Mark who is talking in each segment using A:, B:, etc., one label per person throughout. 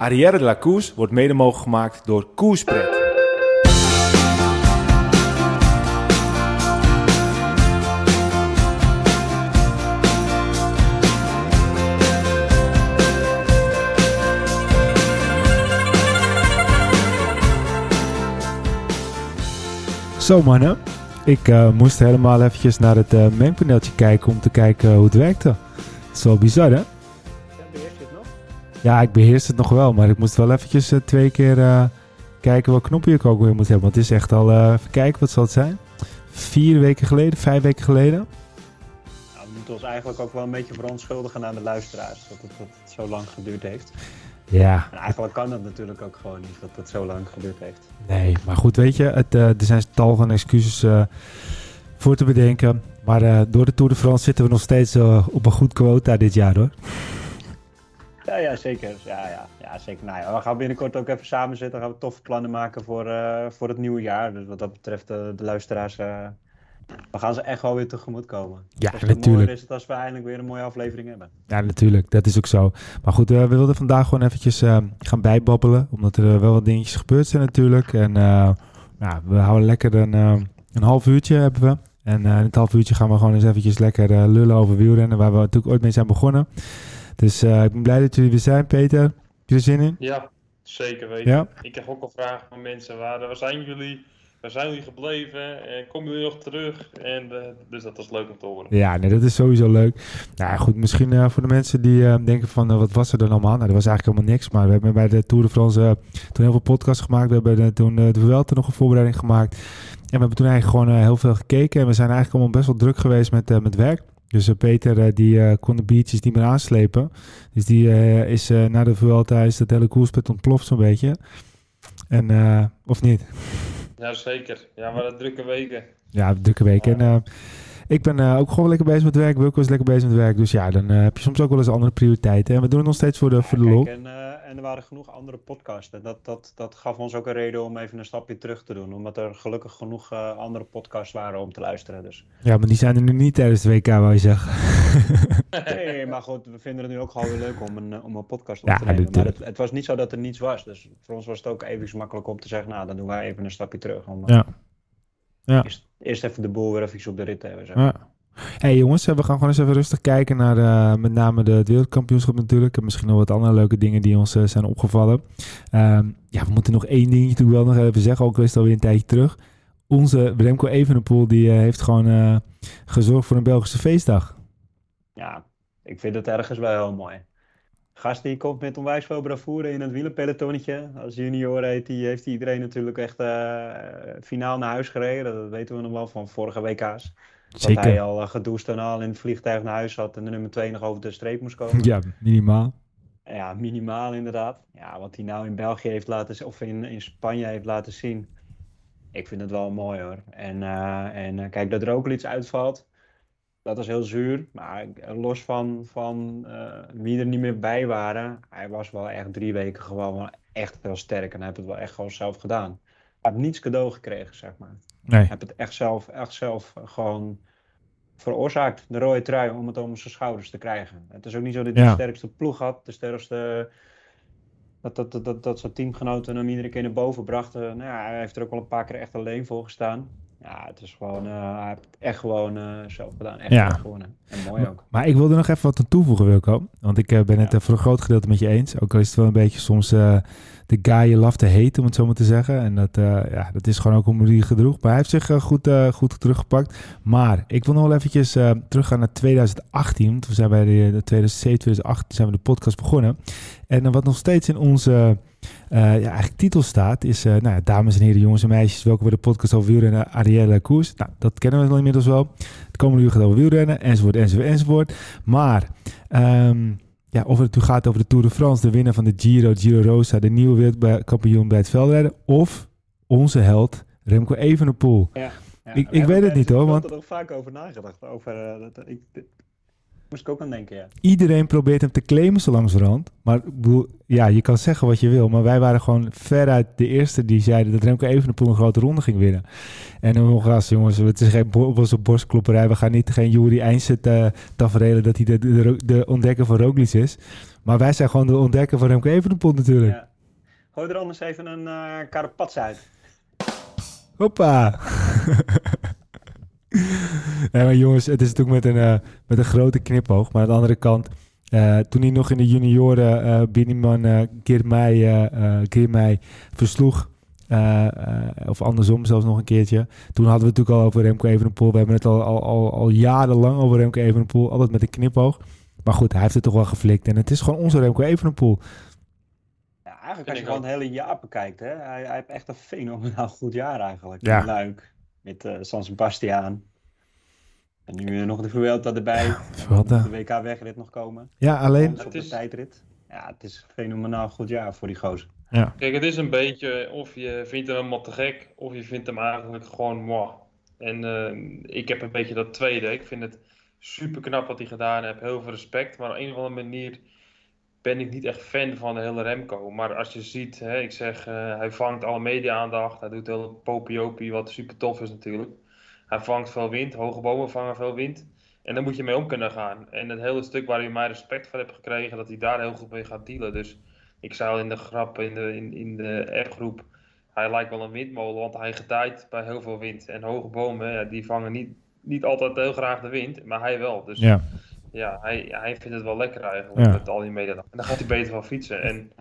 A: Arrière de la Koers wordt mede mogelijk gemaakt door Koerspret.
B: Zo mannen, ik eh, moest helemaal eventjes naar het uh, mengpaneeltje kijken om te kijken hoe het werkte. Wel bizar hè? Ja, ik beheers het nog wel, maar ik moest wel eventjes uh, twee keer kijken welke knoppen ik ook weer moet hebben. Want het is echt al, even kijken, wat zal het zijn? Vier weken geleden, vijf weken geleden?
C: Nou, we moeten ons eigenlijk ook wel een beetje verontschuldigen aan de luisteraars, dat het, dat het zo lang geduurd heeft.
B: Ja.
C: En eigenlijk kan dat natuurlijk ook gewoon niet, dat het zo lang geduurd heeft.
B: Nee, maar goed, weet je, het, uh, er zijn tal van excuses uh, voor te bedenken. Maar uh, door de Tour de France zitten we nog steeds op een goed quota dit jaar hoor.
C: Ja, ja zeker. Ja, ja, ja, zeker. Nou ja, we gaan binnenkort ook even samen zitten. gaan we toffe plannen maken voor, voor het nieuwe jaar. Dus wat dat betreft de luisteraars we gaan ze echt wel weer tegemoet komen.
B: Ja,
C: dus
B: natuurlijk.
C: Is het als we eindelijk weer een mooie aflevering hebben.
B: Ja, natuurlijk. Dat is ook zo. Maar goed, uh, we wilden vandaag gewoon eventjes uh, gaan bijbabbelen. Omdat er wel wat dingetjes gebeurd zijn natuurlijk. En uh, nou, we houden lekker een, een half uurtje hebben we. En in het half uurtje gaan we gewoon eens eventjes lekker lullen over wielrennen. Waar we natuurlijk ooit mee zijn begonnen. Dus ik ben blij dat jullie er zijn, Peter. Heb je er zin in?
D: Ja, zeker weten. Ja? Ik heb ook al vragen van mensen. Waar, waar zijn jullie? waar zijn jullie gebleven? En komen jullie nog terug? En, uh, dus dat was leuk om te horen.
B: Ja, nee, dat is sowieso leuk. Nou goed, misschien uh, voor de mensen die uh, denken van wat was er dan allemaal? Nou, er was eigenlijk helemaal niks. Maar we hebben bij de Tour de France toen heel veel podcasts gemaakt. We hebben toen de Vuelta nog een voorbereiding gemaakt. En we hebben toen eigenlijk gewoon heel veel gekeken. En we zijn eigenlijk allemaal best wel druk geweest met, met werk. Dus Peter die kon de biertjes niet meer aanslepen. Dus die is na de Vuelta is dat hele koerspet ontploft zo'n beetje. En, of niet?
D: Ja, zeker. Ja, maar dat drukke weken.
B: Ja, drukke weken. En, ik ben uh, ook gewoon lekker bezig met werk. Wilco is lekker bezig met werk. Dus ja, dan uh, heb je soms ook wel eens andere prioriteiten. En we doen het nog steeds voor de, voor de lol.
C: En, en, er waren genoeg andere podcasts. En dat, dat, dat gaf ons ook een reden om even een stapje terug te doen. Omdat er gelukkig genoeg andere podcasts waren om te luisteren. Dus.
B: Ja, maar die zijn er nu niet tijdens de WK, wou je zeggen.
C: nee, maar goed, we vinden het nu ook gewoon weer leuk om een, om een podcast op ja, te nemen. Maar het, het, was niet zo dat er niets was. Dus voor ons was het ook even makkelijk om te zeggen, nou, dan doen wij even een stapje terug. Om,
B: ja. Ja.
C: Eerst, eerst, even de boel weer even op de rit te hebben. Zeg.
B: Ja. Hey jongens, we gaan gewoon eens even rustig kijken naar uh, met name de, het wereldkampioenschap natuurlijk. En misschien nog wat andere leuke dingen die ons uh, zijn opgevallen. Um, ja, we moeten nog één dingetje natuurlijk wel nog even zeggen, ook al is het alweer een tijdje terug. Onze Remco Evenepoel die heeft gewoon gezorgd voor een Belgische feestdag.
C: Ja, ik vind het ergens wel heel mooi. Gast die komt met onwijs veel bravoure in het wielenpelotonnetje. Als junior heeft hij, heeft iedereen natuurlijk echt uh, finaal naar huis gereden. Dat weten we nog wel van vorige WK's.
B: Zeker.
C: Dat hij al uh, gedoest en al in het vliegtuig naar huis zat en de nummer 2 nog over de streep moest komen.
B: Ja, minimaal.
C: Ja, minimaal inderdaad. Ja, wat hij nou in België heeft laten zien, of in, in Spanje heeft laten zien. Ik vind het wel mooi hoor. En, uh, en kijk, dat er ook iets uitvalt dat is heel zuur. Maar los van, van uh, wie er niet meer bij waren, hij was wel echt drie weken gewoon echt heel sterk. En hij heeft het wel echt gewoon zelf gedaan. Hij heeft niets cadeau gekregen, zeg maar.
B: Nee.
C: Heeft het echt zelf, echt zelf gewoon veroorzaakt, de rode trui, om het om zijn schouders te krijgen. Het is ook niet zo dat hij ja. de sterkste ploeg had, de sterkste... Dat, dat, dat, dat, dat zijn teamgenoten hem iedere keer naar boven brachten. Nou ja, hij heeft er ook wel een paar keer echt alleen voor gestaan. Ja, het is gewoon, hij heeft echt gewoon uh, zelf gedaan. Echt
B: ja.
C: gewonnen. En mooi ook.
B: Maar ik wilde nog even wat aan toevoegen, Wilco. Want ik uh, ben het voor een groot gedeelte met je eens. Ook al is het wel een beetje soms de guy je love te hate, om het zo maar te zeggen. En dat, ja, dat is gewoon ook hoe hij gedroeg. Maar hij heeft zich goed, goed teruggepakt. Maar ik wil nog wel eventjes teruggaan naar 2018. Want we zijn bij de, de 2007, 2018 zijn we de podcast begonnen. En wat nog steeds in onze... Uh, ja, eigenlijk titel staat, is uh, nou ja, dames en heren, jongens en meisjes, welkom bij de podcast over wielrennen, Arielle Koers. Nou, dat kennen we inmiddels wel. Het komende uur gaat over wielrennen, enzovoort, enzovoort, enzovoort. Maar, um, ja, of het nu gaat over de Tour de France, de winnaar van de Giro, Giro Rosa, de nieuwe wereldkampioen bij het veldrijden, of onze held Remco Evenepoel.
C: Ja, ja.
B: Ik, ik weet het niet hoor, want...
C: Ik heb er ook vaak over nagedacht, over, uh, dat, ik, moest ik ook aan denken, ja.
B: Iedereen probeert hem te claimen zo langzamerhand. Maar ja, je kan zeggen wat je wil. Maar wij waren gewoon veruit de eerste die zeiden dat Remco Evenepoel een grote ronde ging winnen. En dan nog eens, jongens, het is geen bo borstklopperij. We gaan niet geen Jury Eindset uh, taferelen dat hij de, de, de, ontdekker van Roglic is. Maar wij zijn gewoon de ontdekker van Remco Evenepoel natuurlijk. Ja.
C: Gooi er anders even een uh, karapats uit.
B: Hoppa. nee, maar jongens, het is natuurlijk met een, uh, met een grote knipoog. Maar aan de andere kant, uh, toen hij nog in de junioren uh, Biniman uh, Girmay, versloeg, of andersom zelfs nog een keertje. Toen hadden we het natuurlijk al over Remco Evenepoel. We hebben het al, al, al, al jarenlang over Remco Evenepoel, altijd met een knipoog. Maar goed, hij heeft het toch wel geflikt. En het is gewoon onze Remco Evenepoel.
C: Ja, eigenlijk als je gewoon het hele jaar bekijkt, hè. Hij, hij heeft echt een fenomenaal goed jaar eigenlijk. Ja. Luik, met uh, San Sebastian. En nu nog de Vuelta erbij. Ja, de WK-wegrit nog komen.
B: Ja, alleen...
C: Op de tijdrit. Ja, het is een fenomenaal goed jaar voor die gozer.
D: Ja. Kijk, het is een beetje of je vindt hem helemaal te gek, of je vindt hem eigenlijk gewoon mooi. En uh, ik heb een beetje dat tweede. Ik vind het super knap wat hij gedaan heeft. Heel veel respect. Maar op een of andere manier ben ik niet echt fan van de hele Remco. Maar als je ziet, hè, ik zeg, uh, hij vangt alle media-aandacht. Hij doet heel popiopie, wat super tof is natuurlijk. Hij vangt veel wind, hoge bomen vangen veel wind. En daar moet je mee om kunnen gaan. En het hele stuk waar je mij respect voor hebt gekregen, dat hij daar heel goed mee gaat dealen. Dus ik zei al in de grap, in de, in, in de appgroep, hij lijkt wel een windmolen, want hij gedijt bij heel veel wind. En hoge bomen, ja, die vangen niet, niet altijd heel graag de wind, maar hij wel. Dus ja, ja hij, hij vindt het wel lekker eigenlijk met al die media. En dan gaat hij beter van fietsen. En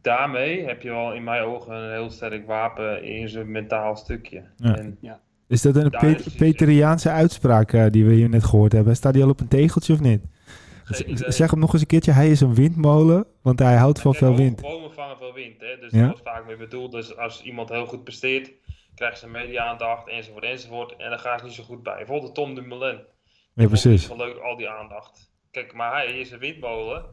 D: daarmee heb je wel in mijn ogen een heel sterk wapen in zijn mentaal stukje.
B: Ja. En, ja. Is dat een Pet Peteriaanse uitspraak uh, die we hier net gehoord hebben? Staat die al op een tegeltje of niet? Zeg hem nog eens een keertje, hij is een windmolen, want hij houdt van veel wind.
D: Bomen vangen veel wind, hè? dus ja? dat was vaak mee bedoeld. Dus als iemand heel goed presteert, krijgt ze media-aandacht enzovoort enzovoort. En dan gaat ze niet zo goed bij. Bijvoorbeeld Tom Dumoulin.
B: Ja, precies.
D: leuk, al die aandacht. Kijk, maar hij is een windmolen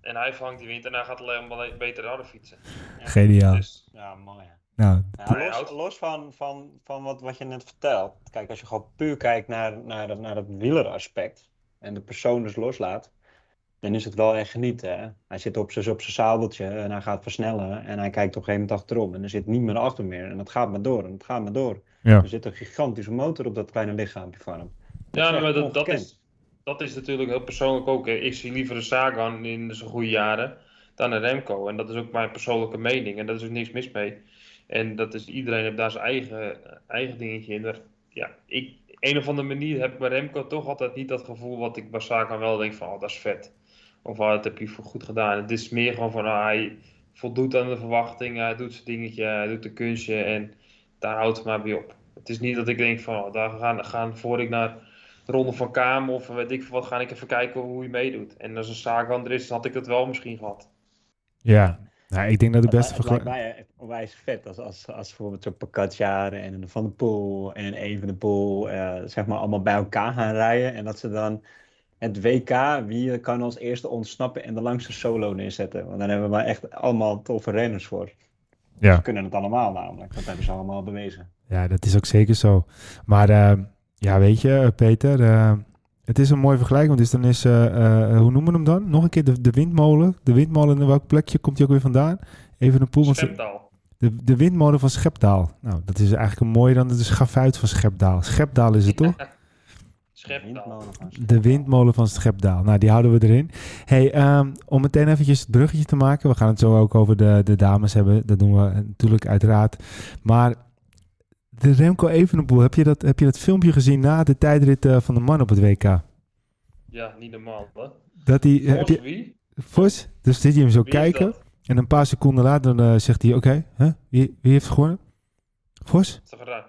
D: en hij vangt die wind en hij gaat alleen maar beter harder fietsen.
B: Geniaal. Dus,
C: ja, mooi.
B: Nou,
C: ja, los, los, van, van, van wat, wat je net vertelt. Kijk, als je gewoon puur kijkt naar, naar, naar het wieleraspect en de persoon dus loslaat, dan is het wel echt genieten. Hè? Hij zit op zijn op zadeltje en hij gaat versnellen en hij kijkt op een gegeven moment achterom en er zit niet meer achter meer en het gaat maar door en het gaat maar door. Ja. Er zit een gigantische motor op dat kleine lichaampje van hem.
D: Ja, maar dat, dat, is, dat is natuurlijk heel persoonlijk ook. Ik zie liever een Sagan in zijn goede jaren dan een Remco. En dat is ook mijn persoonlijke mening en daar is ook niks mis mee. En dat is, iedereen heeft daar zijn eigen, eigen dingetje in. ja, ik, een of andere manier heb ik bij Remco toch altijd niet dat gevoel wat ik bij Sagan wel denk van, oh, dat is vet. Of oh, dat heb je goed gedaan. Het is meer gewoon van, oh, hij voldoet aan de verwachtingen, hij doet zijn dingetje, hij doet de kunstje en daar houdt het maar bij op. Het is niet dat ik denk van, oh, daar gaan, gaan voor ik naar Ronde van Kamer of weet ik wat, ga ik even kijken hoe hij meedoet. En als een er is, had ik dat wel misschien gehad.
B: Ja, nou, ik denk dat de beste vergelijking...
C: Het lijkt mij onwijs vet als, als, als bijvoorbeeld zo'n Pocaccia en een Van der Poel en een Even de Poel, uh, zeg maar, allemaal bij elkaar gaan rijden. En dat ze dan het WK, wie kan als eerste ontsnappen en de langste solo neerzetten. Want dan hebben we maar echt allemaal toffe renners voor. Ja. Ze kunnen het allemaal namelijk, dat hebben ze allemaal bewezen.
B: Ja, dat is ook zeker zo. Maar uh, ja, weet je, Peter... Uh, het is een mooie vergelijking, dus dan is, uh, uh, hoe noemen we hem dan? Nog een keer de, de windmolen. De windmolen, in welk plekje komt hij ook weer vandaan? Even een poel.
D: Schepdaal.
B: De, de windmolen van Schepdaal. Nou, dat is eigenlijk een mooie dan de schafuit van Schepdaal. Schepdaal is het toch?
D: Schepdaal.
B: De windmolen van Schepdaal. Nou, die houden we erin. Hey, um, om meteen eventjes het bruggetje te maken. We gaan het zo ook over de, de dames hebben. Dat doen we natuurlijk uiteraard. Maar de Remco Evenepoel, heb je dat, heb je dat filmpje gezien na de tijdrit uh, van de man op het WK?
D: Ja, niet normaal, hè?
B: Dat hij,
D: Vos, heb je, wie?
B: Vos, dus zit je hem zo wie kijken. En een paar seconden later dan, uh, zegt hij, oké, okay, huh? wie, wie heeft gewonnen? Vos?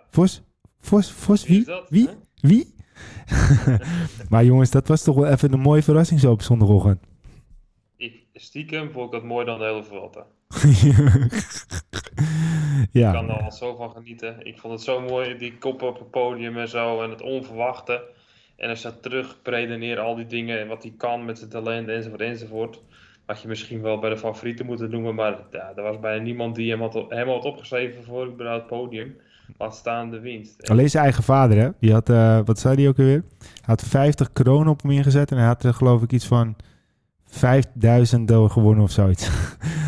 B: Vos? Vos? Vos? Wie? Wie? Wie? maar jongens, dat was toch wel even een mooie verrassing zo op zondagochtend.
D: Ik, stiekem vond ik dat mooier dan de hele Vuelta.
B: ja.
D: Ik kan er al zo van genieten. Ik vond het zo mooi, die kop op het podium en zo. En het onverwachte. En hij staat terug, predeneer al die dingen. En wat hij kan met zijn talent enzovoort enzovoort. Wat je misschien wel bij de favorieten moeten noemen. Maar ja, er was bijna niemand die hem had, hem had opgeschreven voor het podium. Laat staan de winst.
B: Alleen zijn eigen vader, hè? Die had, uh, wat zei hij ook alweer? Hij had 50 kronen op hem ingezet. En hij had er geloof ik iets van 5000 gewonnen of zoiets.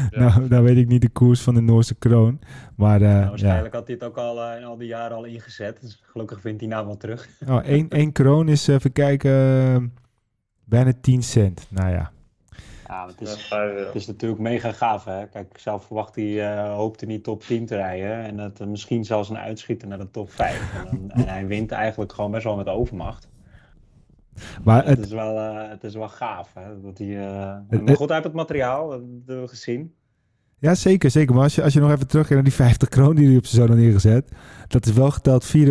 B: nou, dan weet ik niet de koers van de Noorse kroon. Maar, uh, nou,
C: waarschijnlijk had hij het ook al uh, in al die jaren al ingezet. Dus gelukkig vindt hij nou wel terug.
B: oh, één, één kroon is, even kijken, bijna 10 cent. Nou ja.
C: Ja, het is, het is natuurlijk mega gaaf. Hè? Kijk, zelf verwacht hij, eh hoopte niet top 10 te rijden. En dat er misschien zelfs een uitschieter naar de top 5. En, dan- en hij wint eigenlijk gewoon best wel met overmacht.
B: Maar
C: Het
B: het,
C: is wel, eh, het is wel gaaf. Hè? Dat hij, eh,
B: Het-
C: maar goed, heeft het materiaal, dat hebben we gezien.
B: ja, zeker, zeker. Maar als je, als je nog even teruggaat naar die 50 kroon die hij op zijn zoon had neergezet. Dat is wel geteld 4,87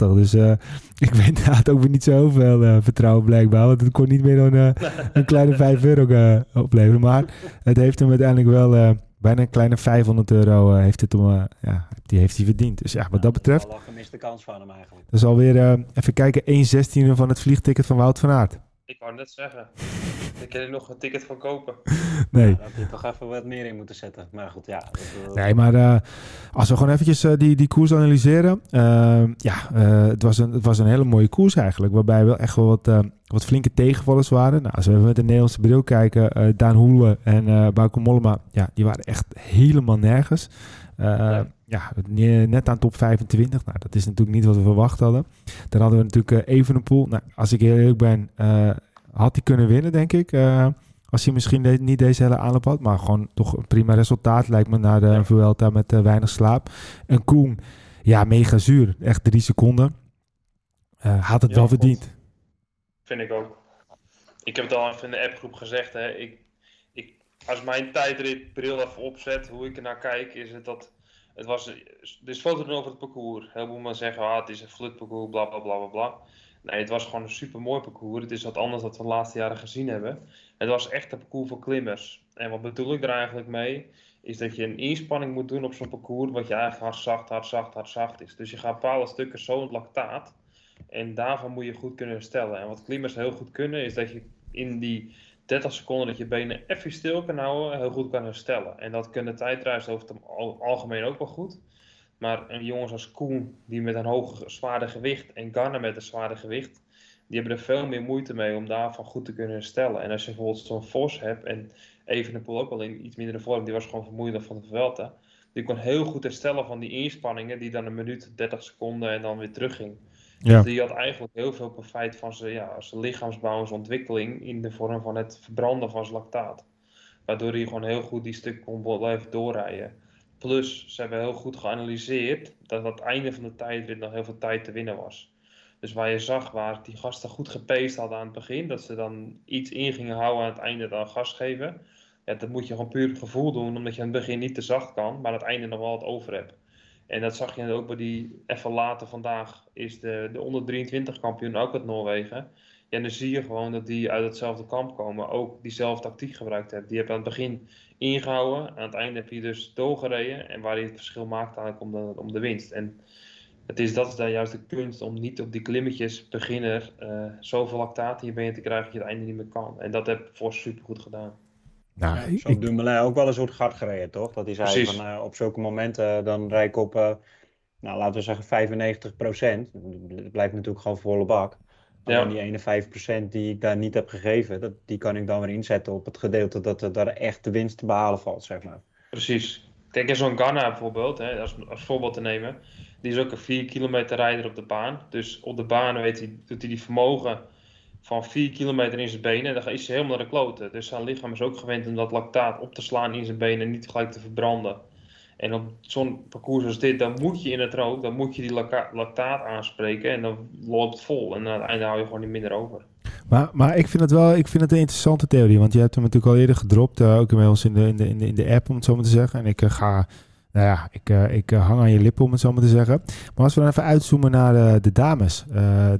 B: euro. Dus eh, ik weet, had ook weer niet zoveel eh vertrouwen blijkbaar. Want het kon niet meer dan een kleine 5 euro opleveren. Maar het heeft hem uiteindelijk wel bijna een kleine 500 euro eh, heeft het hem, eh, ja, die heeft hij verdiend. Dus ja, wat dat betreft,
C: kans van hem eigenlijk.
B: dat is alweer, eh, even kijken, 1 16 van het vliegticket van Wout van Aert.
D: Ik wou net zeggen. Ik kan er nog een ticket van kopen.
B: Nee.
C: Ja, daar had hij toch even wat meer in moeten zetten. Maar goed, ja. dat, eh,
B: Nee, maar eh, als we gewoon eventjes eh, die, die koers analyseren. ja, eh, het, was een, het was een hele mooie koers eigenlijk. Waarbij wel echt wel wat, eh, wat flinke tegenvallers waren. Nou, als we even met de Nederlandse bril kijken. eh, Daan Hoelen en eh Bauke Mollema. Ja, die waren echt helemaal nergens. Eh,
D: Ja.
B: ja, ne- net aan top 25. Nou, dat is natuurlijk niet wat we verwacht hadden. Dan hadden we natuurlijk uh, Evenepoel. Nou, als ik heel eerlijk ben, eh, had hij kunnen winnen, denk ik. Eh, als hij misschien de- niet deze hele aanloop had. Maar gewoon toch een prima resultaat lijkt me naar de
D: Ja.
B: Vuelta met eh, weinig slaap. En Koen, ja, mega zuur. Echt drie seconden. Eh, had het
D: Ja,
B: wel verdiend.
D: Vind ik ook. Ik heb het al even in de appgroep gezegd. Hè. Ik, als mijn tijdritbril even opzet, hoe ik er naar kijk, is het dat. Het was, er is foto doen over het parcours. Heel veel mensen zeggen, ah, het is een flutparcours, bla bla bla bla bla. Nee, het was gewoon een super mooi parcours. Het is wat anders dan we de laatste jaren gezien hebben. Het was echt een parcours voor klimmers. En wat bedoel ik er eigenlijk mee? Is dat je een inspanning moet doen op zo'n parcours, wat je eigenlijk hard zacht, hard zacht, hard zacht is. Dus je gaat bepaalde stukken zo in lactaat. En daarvan moet je goed kunnen herstellen. En wat klimmers heel goed kunnen, is dat je in die 30 seconden dat je benen even stil kan houden, heel goed kan herstellen. En dat kunnen tijdrijders over het al- algemeen ook wel goed. Maar jongens als Koen, die met een hoog zwaarder gewicht, en Garner met een zwaarder gewicht, die hebben er veel meer moeite mee om daarvan goed te kunnen herstellen. En als je bijvoorbeeld zo'n Vos hebt, en Evenepoel ook wel in iets mindere vorm, die was gewoon vermoeider van de Vuelta. Die kon heel goed herstellen van die inspanningen, die dan een minuut, 30 seconden en dan weer terugging.
B: Ja.
D: Dus die had eigenlijk heel veel profijt van zijn, ja, zijn lichaamsbouw en zijn ontwikkeling in de vorm van het verbranden van zijn lactaat. Waardoor hij gewoon heel goed die stuk kon blijven doorrijden. Plus, ze hebben heel goed geanalyseerd dat aan het einde van de tijdrit nog heel veel tijd te winnen was. Dus waar je zag waar die gasten goed gepaced hadden aan het begin, dat ze dan iets in gingen houden aan het einde dan gas geven. Ja, dat moet je gewoon puur op gevoel doen, omdat je aan het begin niet te zacht kan, maar aan het einde nog wel wat over hebt. En dat zag je ook bij die, even later vandaag, is de, de onder 23 kampioen ook uit Noorwegen. Ja, en dan zie je gewoon dat die uit hetzelfde kamp komen, ook diezelfde tactiek gebruikt hebben. Die hebben aan het begin ingehouden, aan het einde heb je dus doorgereden. En waar hij het verschil maakt eigenlijk om de, om de winst. En het is, dat is dan juist de kunst om niet op die klimmetjes, beginner, eh, zoveel lactaat je benen te krijgen dat je het einde niet meer kan. En dat heb Vos super goed gedaan.
B: Nou,
C: Ja, zo
B: ik-
C: Dumoulin ook wel eens hoe het hard gereden, toch? Dat hij zei
D: Precies.
C: van eh, op zulke momenten eh, dan rijd ik op, eh, nou laten we zeggen 95 procent. Het blijft natuurlijk gewoon volle bak.
D: Ja.
C: Die ene 5 die ik daar niet heb gegeven, dat, die kan ik dan weer inzetten op het gedeelte dat er daar echt de winst te behalen valt, zeg maar.
D: Precies. Kijk, en zo'n Ghana bijvoorbeeld, hè, als, als voorbeeld te nemen, die is ook een 4 kilometer rijder op de baan. Dus op de baan weet hij, doet hij die vermogen van 4 kilometer in zijn benen. Dan is hij helemaal naar de kloten. Dus zijn lichaam is ook gewend om dat lactaat op te slaan in zijn benen en niet gelijk te verbranden. En op zo'n parcours als dit, dan moet je in het rood, dan moet je die lacta- lactaat aanspreken en dan loopt het vol. En aan het einde hou je gewoon niet minder over.
B: Maar, maar ik vind het wel ik vind het een interessante theorie. Want je hebt hem natuurlijk al eerder gedropt. eh, ook bij ons in de, in, de, in, de, in de app, om het zo maar te zeggen. En ik eh, ga... Nou ja, ik, eh, ik eh, hang aan je lippen, om het zo maar te zeggen. Maar als we dan even uitzoomen naar eh, de dames.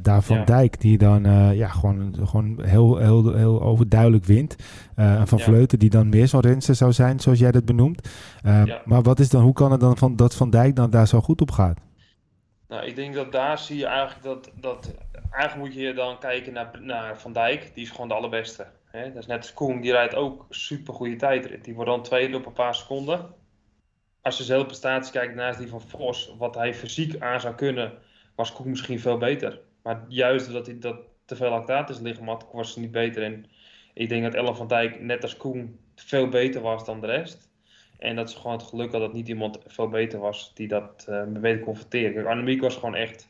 B: daar Van
D: Ja.
B: Dijk, die dan ja, gewoon, gewoon heel, heel, heel overduidelijk wint. En Van
D: Ja.
B: Vleuten, die dan meer zo'n renster zou zijn, zoals jij dat benoemt.
D: Ja.
B: Maar wat is dan, hoe kan het dan van, dat Van Dijk dan daar zo goed op gaat?
D: Nou, ik denk dat daar zie je eigenlijk dat, dat eigenlijk moet je dan kijken naar, naar Van Dijk, die is gewoon de allerbeste. Hè? Dat is net als Koen, die rijdt ook super goede tijdrit. Die wordt dan tweede op een paar seconden. Als je zijn hele prestatie kijkt naast die van Vos, wat hij fysiek aan zou kunnen, was Koen misschien veel beter. Maar juist doordat hij dat te veel lactaat zijn lichaam had, was hij niet beter. En ik denk dat Ellen van Dijk, net als Koen, veel beter was dan de rest. En dat is gewoon het geluk dat niet iemand veel beter was die dat beter kon verteren. Kijk, Annemiek was gewoon echt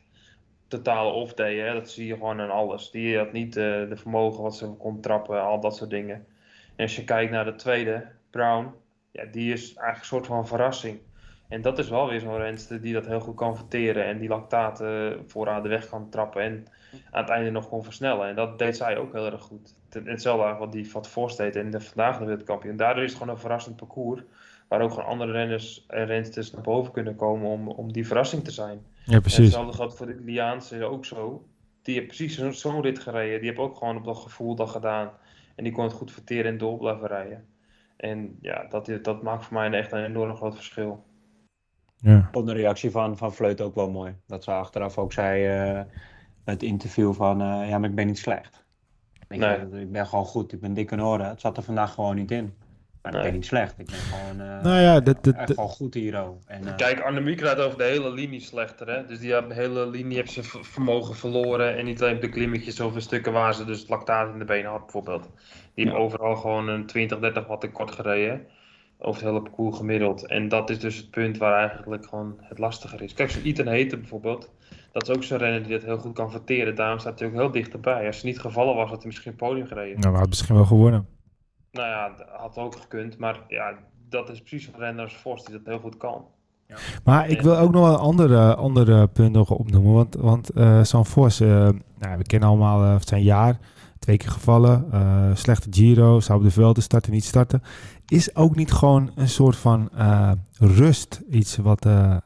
D: totale off-day. Hè? Dat zie je gewoon aan alles. Die had niet eh, de vermogen wat ze kon trappen, al dat soort dingen. En als je kijkt naar de tweede, Brown, ja, die is eigenlijk een soort van verrassing. En dat is wel weer zo'n renster die dat heel goed kan verteren en die lactaten vooraan de weg kan trappen en aan het einde nog kon versnellen. En dat deed zij ook heel erg goed. Hetzelfde wat die Van Forst deed en de vandaag de wereldkampioen. Daardoor is het gewoon een verrassend parcours waar ook gewoon andere renners en rensters naar boven kunnen komen om, om die verrassing te zijn.
B: Ja,
D: En
B: precies.
D: hetzelfde geldt voor de Liaanse ook zo. Die heeft precies zo'n zo'n rit gereden. Die heeft ook gewoon op dat gevoel dat gedaan. En die kon het goed verteren en door blijven rijden. En ja, dat, dat maakt voor mij echt een enorm groot verschil.
B: Ja.
C: vond de reactie van, van Vleut ook wel mooi. Dat ze achteraf ook zei, eh, het interview van, eh, ja, maar ik ben niet slecht. Ik,
D: Nee.
C: ik ben gewoon goed, ik ben dik in orde. Het zat er vandaag gewoon niet in. Maar ik
D: Nee.
C: ben niet slecht, ik ben gewoon, eh,
B: Nou ja, dat, dat,
C: gewoon goed hier. En, eh,
D: Kijk, Annemiek rijdt over de hele linie slechter. Hè? Dus die hele linie heeft ze v- vermogen verloren. En niet alleen op de klimmetjes of de stukken waar ze dus het lactaat in de benen had bijvoorbeeld. Die hebben overal gewoon een 20, 30 watt tekort gereden. Over het hele parcours gemiddeld. En dat is dus het punt waar eigenlijk gewoon het lastiger is. Kijk, zo'n Ethan Hater bijvoorbeeld. Dat is ook zo'n renner die dat heel goed kan verteren. Daarom staat hij ook heel dichterbij. Als hij niet gevallen was, had hij misschien een podium gereden.
B: nou, we hadden misschien wel gewonnen.
D: Nou ja, dat had ook gekund. Maar ja, dat is precies een renner als Vos die dat heel goed kan.
B: Maar ik wil ook nog wel een ander, eh, ander eh, punt nog opnoemen. Want, want eh San Vos, eh, nou, we kennen allemaal eh, zijn jaar. Twee keer gevallen. eh, slechte Giro. Zou op de velden starten, niet starten. Is ook niet gewoon een soort van eh, rust iets wat een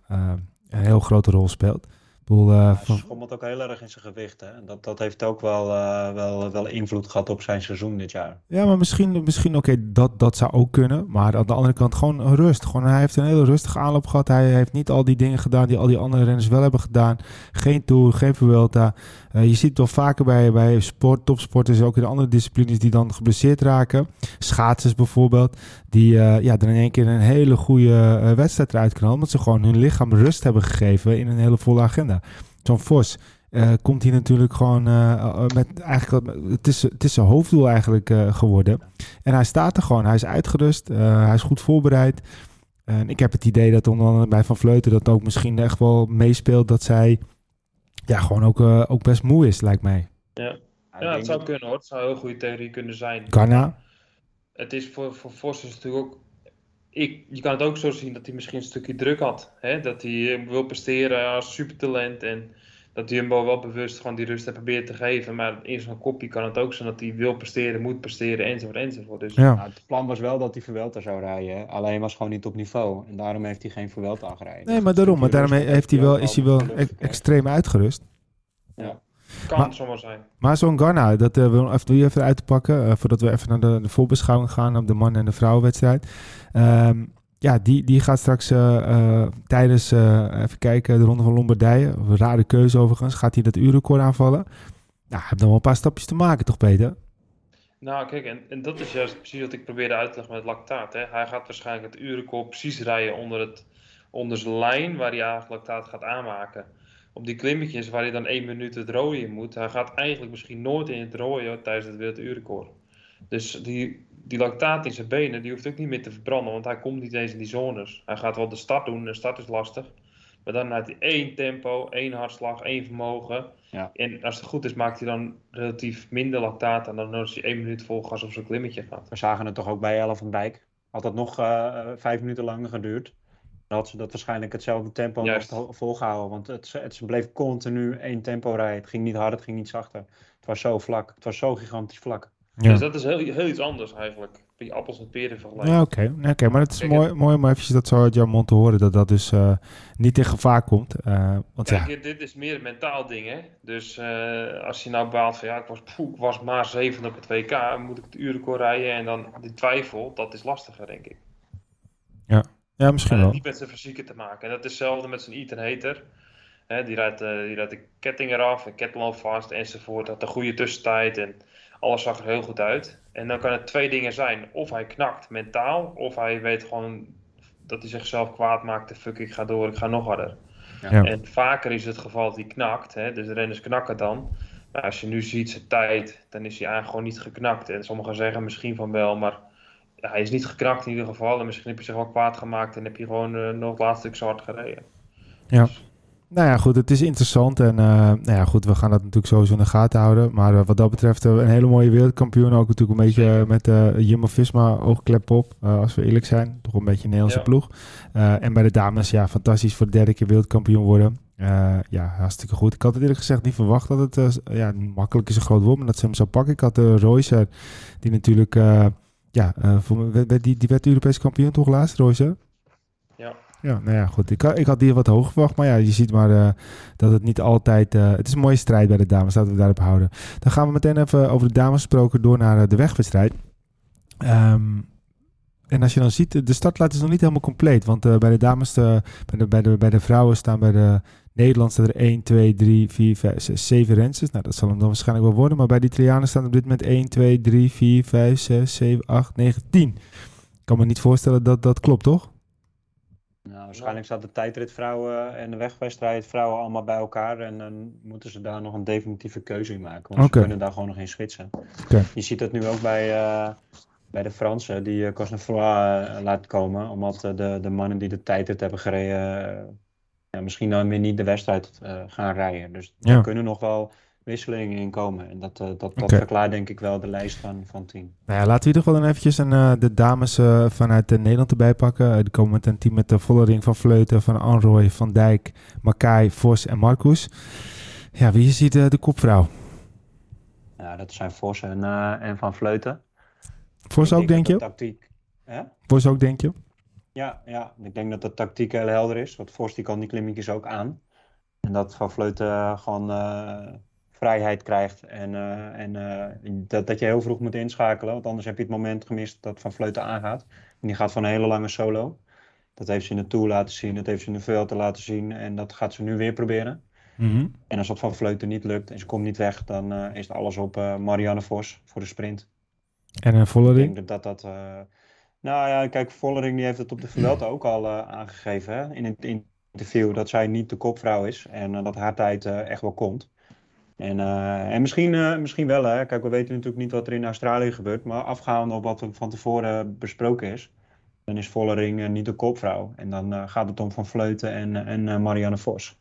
B: heel grote rol speelt. Eh,
C: hij schommelt ook heel erg in zijn gewicht. Hè? En Dat, dat heeft ook wel, eh, wel, wel invloed gehad op zijn seizoen dit jaar.
B: Ja, maar misschien, misschien oké, dat, dat zou ook kunnen. Maar aan de andere kant gewoon rust. Gewoon, hij heeft een hele rustige aanloop gehad. Hij heeft niet al die dingen gedaan die al die andere renners wel hebben gedaan. Geen Tour, geen Vuelta. Eh, je ziet het wel vaker bij, bij sport, topsporters, ook in de andere disciplines die dan geblesseerd raken. Schaatsers bijvoorbeeld, die ja, er in één keer een hele goede wedstrijd eruit knallen. Omdat ze gewoon hun lichaam rust hebben gegeven in een hele volle agenda. Zo'n Vos eh, komt hij natuurlijk gewoon eh, eh, met eigenlijk, het is, het is zijn hoofddoel eigenlijk eh, geworden. En hij staat er gewoon, hij is uitgerust, eh, hij is goed voorbereid. En ik heb het idee dat onder andere bij Van Vleuten dat ook misschien echt wel meespeelt dat zij ja, gewoon ook, eh, ook best moe is, lijkt mij.
C: Ja,
D: Ja, het zou kunnen hoor. Het zou een heel goede theorie kunnen zijn.
B: Ghana,
D: Het is voor, voor Vos is natuurlijk ook. Ik, je kan het ook zo zien dat hij misschien een stukje druk had. Hè? Dat hij eh, wil presteren als supertalent. En dat Jumbo wel bewust gewoon die rust heeft proberen te geven. Maar in zo'n kopie kan het ook zijn dat hij wil presteren, moet presteren, enzovoort, enzovoort. Dus
B: ja.
C: Nou, het plan was wel dat hij Vuelta zou rijden. hè. Alleen was gewoon niet op niveau. En daarom heeft hij geen Vuelta gereden.
B: Nee, maar daarom, maar daarom heeft hij wel, is hij wel
C: gekregen.
B: extreem uitgerust.
D: Kan
B: Maar-
D: zomaar zijn.
B: Maar zo'n Ghana, dat uh, we even, even uit te pakken, eh, voordat we even naar de, de voorbeschouwing gaan op de man- en de vrouwenwedstrijd. Ehm, ja, die, die gaat straks eh, eh, tijdens, eh, even kijken, de Ronde van Lombardije, een rare keuze overigens, gaat hij dat uurrecord aanvallen. Nou, hij heeft nog wel een paar stapjes te maken, toch Peter?
D: Nou, kijk, en, en dat is juist precies wat ik probeerde uit te leggen met het lactaat. Hè. Hij gaat waarschijnlijk het urenkool precies rijden onder, het, onder zijn lijn waar hij eigenlijk lactaat gaat aanmaken. Op die klimmetjes waar hij dan één minuut het rode in moet, hij gaat eigenlijk misschien nooit in het rode tijdens het werelduurrecord. Dus die, die lactaat in zijn benen, die hoeft ook niet meer te verbranden, want hij komt niet eens in die zones. Hij gaat wel de start doen, de start is lastig. Maar dan heeft hij één tempo, één hartslag, één vermogen.
C: Ja.
D: En als het goed is, maakt hij dan relatief minder lactaat en dan als hij één minuut vol gas op zijn klimmetje gaat.
C: We zagen het toch ook bij Ellen van Dijk. Had dat nog eh, vijf minuten langer geduurd. Had ze dat waarschijnlijk hetzelfde tempo volgehouden. Want het, het, ze bleef continu één tempo rijden. Het ging niet hard, het ging niet zachter. Het was zo vlak. Het was zo gigantisch vlak.
B: Ja.
D: Dus dat is heel, heel iets anders eigenlijk. Die appels met peren vergelijken.
B: Ja, oké. Oké, maar het is
D: Kijk,
B: mooi, mooi om eventjes dat zo uit jouw mond te horen, dat dat dus eh, niet in gevaar komt. Eh, want ja,
D: Kijk, dit- dit is meer een mentaal ding, hè. Dus eh, als je nou baalt van, ja, ik was, poeh, ik was maar zeven op het WK, moet ik het urenkoor rijden en dan die twijfel, dat is lastiger, denk ik.
B: ja, misschien
D: Maar
B: wel.
D: niet met zijn fysieke te maken. En dat is hetzelfde met zijn Ethan Hater. Hè, die, rijdt, eh, die rijdt de ketting eraf, en kettloopt vast enzovoort. Had een goede tussentijd en alles zag er heel goed uit. En dan kan het twee dingen zijn. Of hij knakt mentaal, of hij weet gewoon dat hij zichzelf kwaad maakt. De fuck, ik ga door, ik ga nog harder.
C: Ja.
B: Ja.
D: En vaker is het geval dat hij knakt. Hè, dus de renners knakken dan. Maar als je nu ziet zijn tijd, dan is hij eigenlijk gewoon niet geknakt. En sommigen zeggen misschien van wel, maar ja, hij is niet geknakt in ieder geval. En misschien heb je zich wel kwaad gemaakt en heb je gewoon eh, nog het laatste stuk zo hard gereden.
B: Ja.
D: Dus
B: Nou ja, goed, het is interessant. En uh, nou ja, goed, we gaan dat natuurlijk sowieso in de gaten houden. Maar uh, wat dat betreft een hele mooie wereldkampioen. Ook natuurlijk een beetje met uh, Jumbo-Visma oogklep op. als we eerlijk zijn. Toch een beetje een Nederlandse ja. ploeg. en bij de dames, ja, fantastisch voor de derde keer wereldkampioen worden. ja, hartstikke goed. Ik had het eerlijk gezegd niet verwacht dat het... ja, makkelijk is een groot woord, maar dat ze hem zou pakken. Ik had de Royce, die natuurlijk... ja, voor, die, die werd Europees kampioen toch laatst, Royce?
D: Ja.
B: Ja, nou ja, goed. Ik, ik had die wat hoog verwacht. Maar ja, je ziet maar uh, dat het niet altijd... Uh, het is een mooie strijd bij de dames. Laten we daarop houden. Dan gaan we meteen even over de dames gesproken door naar de wegwedstrijd. Um, en als je dan ziet, de startlijst is nog niet helemaal compleet. Want bij de dames, bij, de, bij, de, bij de vrouwen staan bij de Nederland staan er 1, 2, 3, 4, 5, 6, 7 rensters. Nou, dat zal hem dan waarschijnlijk wel worden. Maar bij de Italianen staan op dit moment 1, 2, 3, 4, 5, 6, 7, 8, 9, 10. Ik kan me niet voorstellen dat dat klopt, toch?
C: Nou, waarschijnlijk staat de tijdritvrouwen en de wegwedstrijdvrouwen allemaal bij elkaar. En dan moeten ze daar nog een definitieve keuze in maken. Want okay. ze kunnen daar gewoon nog in switchen.
B: Okay.
C: Je ziet dat nu ook bij, uh, bij de Fransen, die uh, Cosnefroid uh, laat komen. Omdat de, de mannen die de tijdrit hebben gereden, ja, misschien dan weer niet de wedstrijd gaan rijden. Dus ja. er kunnen nog wel wisselingen in komen. En dat, uh, dat, dat
B: okay.
C: verklaart denk ik wel de lijst van, van team.
B: Nou ja, laten we in ieder geval dan eventjes een, uh, de dames vanuit Nederland erbij pakken. die komen met een team met de Vollering van Vleuten, van Anroy, Van Dijk, Makai, Vos en Marcus. Ja, wie ziet de kopvrouw?
C: Ja, dat zijn Vos en, en Van Vleuten.
B: Vos ook, denk je?
C: Tactiek. Hè?
B: Vos ook, denk je?
C: Ja, ja, ik denk dat de tactiek heel helder is. Want die kan die klimmetjes ook aan. En dat Van Vleuten gewoon vrijheid krijgt. En, uh, en uh, dat, dat je heel vroeg moet inschakelen. Want anders heb je het moment gemist dat Van Vleuten aangaat. En die gaat van een hele lange solo. Dat heeft ze in de Tour laten zien. Dat heeft ze in de Vuelta laten zien. En dat gaat ze nu weer proberen.
B: Mm -hmm.
C: En als dat Van Vleuten niet lukt en ze komt niet weg... dan is het alles op Marianne Vos voor de sprint.
B: En een Vollering?
C: Ik denk dat dat... nou ja, kijk, Vollering die heeft het op de Vuelta ook al aangegeven. Hè? In het interview dat zij niet de kopvrouw is. En dat haar tijd echt wel komt. En, en misschien, misschien wel, hè. Kijk, we weten natuurlijk niet wat er in Australië gebeurt. Maar afgaand op wat er van tevoren besproken is. Dan is Vollering niet de kopvrouw. En dan gaat het om Van Vleuten en, en Marianne Vos.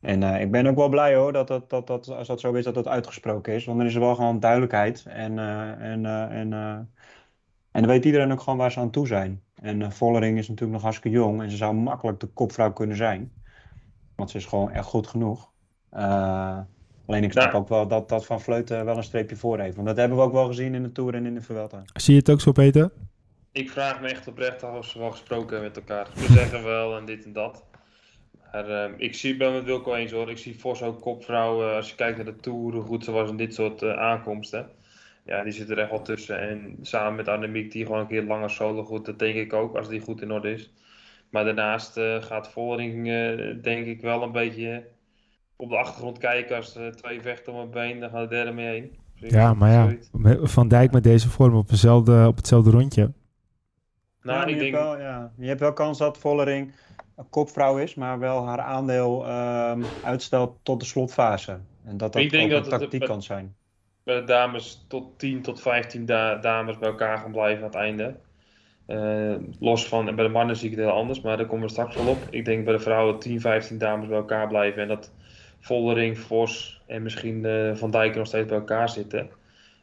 C: En ik ben ook wel blij hoor, dat, dat, dat, dat, als dat zo is, dat dat uitgesproken is. Want dan is er wel gewoon duidelijkheid. En, en, en, en dan weet iedereen ook gewoon waar ze aan toe zijn. En Vollering is natuurlijk nog hartstikke jong. En ze zou makkelijk de kopvrouw kunnen zijn. Want ze is gewoon echt goed genoeg. Alleen ik snap ook wel dat, dat Van Vleuten wel een streepje voor heeft. Want dat hebben we ook wel gezien in de Tour en in de Vuelta.
B: Zie je het ook zo, Peter?
D: Ik vraag me echt oprecht af of ze wel gesproken hebben met elkaar. Ze zeggen wel en dit en dat. Maar eh, ik zie, ben met Wilco eens hoor. Ik zie Vos ook kopvrouw. eh, als je kijkt naar de Tour, hoe goed ze was in dit soort eh, aankomsten. Ja, die zit er echt wel tussen. En samen met Annemiek, die gewoon een keer langer solo goed. Dat denk ik ook, als die goed in orde is. Maar daarnaast eh, gaat Vollering, eh, denk ik, wel een beetje op de achtergrond kijken. Als er twee vechten om een been, dan gaat de derde mee heen.
B: Ja, maar ja. Van Dijk met deze vorm op, dezelfde, op hetzelfde rondje.
D: Nou,
C: Ja,
D: ik
C: je,
D: denk...
C: hebt wel, ja, je hebt wel kans dat Vollering een kopvrouw is, maar wel haar aandeel ehm, uitstelt tot de slotfase. En dat dat
D: Ik denk
C: ook
D: dat
C: een tactiek
D: het-
C: kan zijn.
D: De dames tot 10 tot 15 da- dames bij elkaar gaan blijven aan het einde. Eh, los van, bij de mannen zie ik het heel anders, maar daar komen we straks wel op. Ik denk bij de vrouwen 10, 15 dames bij elkaar blijven en dat Vollering, Vos en misschien eh, Van Dijk nog steeds bij elkaar zitten.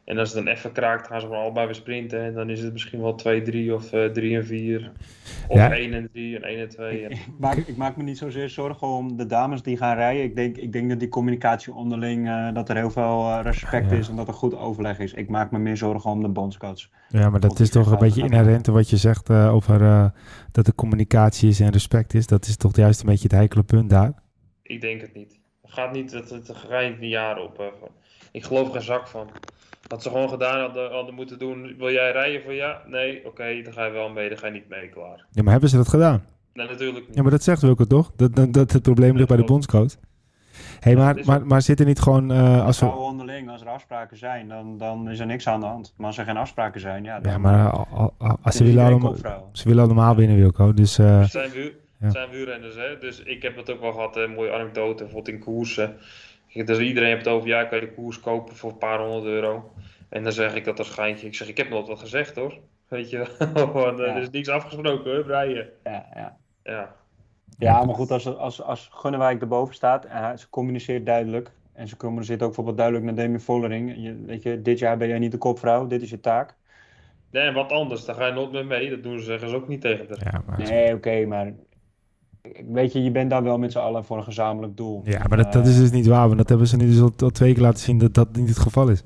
D: En als het dan even kraakt, gaan ze gewoon allebei weer sprinten. En dan is het misschien wel 2-3 of eh 3 en 4. Of
B: Ja.
D: 1 en 3 en 1 en 2. En...
C: Ik maak, ik maak me niet zozeer zorgen om de dames die gaan rijden. Ik denk, ik denk dat die communicatie onderling, eh, dat er heel veel eh, respect
B: Ja.
C: is en dat er goed overleg is. Ik maak me meer zorgen om de bondscoach.
B: Ja, maar dat
C: Of
B: is toch een beetje inherent wat je zegt eh, over eh, dat er communicatie is en respect is. Dat is toch juist een beetje het heikele punt daar.
D: Ik denk het niet. Het gaat niet, het, het niet een jaar op. eh, ik geloof er geen zak van. Wat ze gewoon gedaan hadden, hadden moeten doen. Wil jij rijden voor ja? Nee, oké, dan ga je wel mee, dan ga je niet mee, klaar.
B: Ja, maar hebben ze dat gedaan?
D: Nee, natuurlijk niet.
B: Ja, maar dat zegt Wilco toch? Dat, dat, dat het probleem ligt bij de bondscoach. hey,
D: Ja,
B: maar,
D: dat
B: maar, maar zit er niet gewoon eh, als we...
C: onderling, als er afspraken zijn, dan, dan is er niks aan de hand. Maar als er geen afspraken zijn, ja, dan
B: Ja, maar eh, al- al- al- als ze willen allemaal, ze willen allemaal winnen, Wilco. Dus eh,
D: zijn,
B: Ja.
D: Het zijn wielrenners, hè. Dus ik heb het ook wel gehad, een mooie anekdote, bijvoorbeeld in koersen. Kijk, Dus iedereen heeft het over, ja, kan je de koers kopen voor een paar honderd euro. En dan zeg ik dat als geintje. Ik zeg, ik heb nooit wat gezegd hoor. Weet je wel, Want, eh,
C: Ja.
D: er is niks afgesproken hoor, rijden.
C: Ja, ja.
D: Ja.
C: Ja, maar goed, als, als, als Gunnewijk erboven staat en hij- ze communiceert duidelijk. En ze communiceert ook bijvoorbeeld duidelijk naar Demi Vollering. Je, weet je, dit jaar ben jij niet de kopvrouw, dit is je taak.
D: Nee, en wat anders, daar ga je nooit meer mee. Dat doen ze, zeggen ze ook niet tegen haar.
B: Ja, maar,
C: Nee, oké, maar weet je, je bent daar wel met z'n allen voor een gezamenlijk doel.
B: ja, maar dat, dat is dus niet waar. Want dat hebben ze nu dus al, al twee keer laten zien dat dat niet het geval is.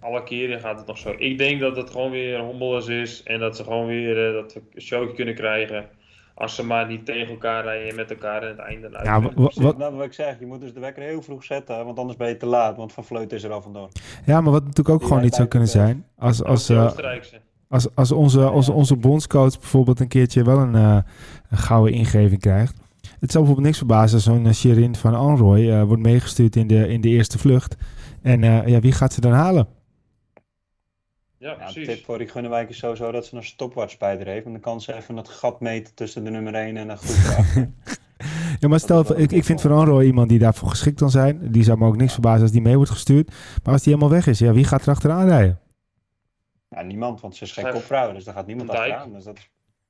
D: Alle keren gaat het nog zo. Ik denk dat het gewoon weer hommeles is. En dat ze gewoon weer eh, dat we een showtje kunnen krijgen. Als ze maar niet tegen elkaar rijden en met elkaar en het einde eruit.
B: Ja,
C: Wat,
B: wat,
C: nou, wat ik zeg, je moet dus de wekker heel vroeg zetten, want anders ben je te laat, want Van Vleuten is er al vandoor.
B: ja, maar wat natuurlijk ook
C: Die
B: gewoon niet zou kunnen zijn. Als, als,
D: de
B: eh,
D: Oostenrijkse.
B: Als, als, onze, als onze bondscoach bijvoorbeeld een keertje wel een, eh, een gouden ingeving krijgt. Het zou bijvoorbeeld niks verbazen als zo'n eh, Shirin van Anrooy eh, wordt meegestuurd in de, in de eerste vlucht. En eh, ja, wie gaat ze dan halen?
D: Ja,
C: Ja,
D: precies.
C: tip voor die Gunnewijk is sowieso dat ze een stopwatch bij haar heeft. Want dan kan ze even het gat meten tussen de nummer 1 en de groep.
B: Ja, maar stel, ik, ik vind Van Anrooy iemand die daarvoor geschikt kan zijn. Die zou me ook niks verbazen als die mee wordt gestuurd. Maar als die helemaal weg is, ja, wie gaat er achteraan rijden?
C: Ja, niemand, want ze is geen kopvrouw, dus daar gaat niemand
D: Van Dijk.
C: achteraan. Dus dat...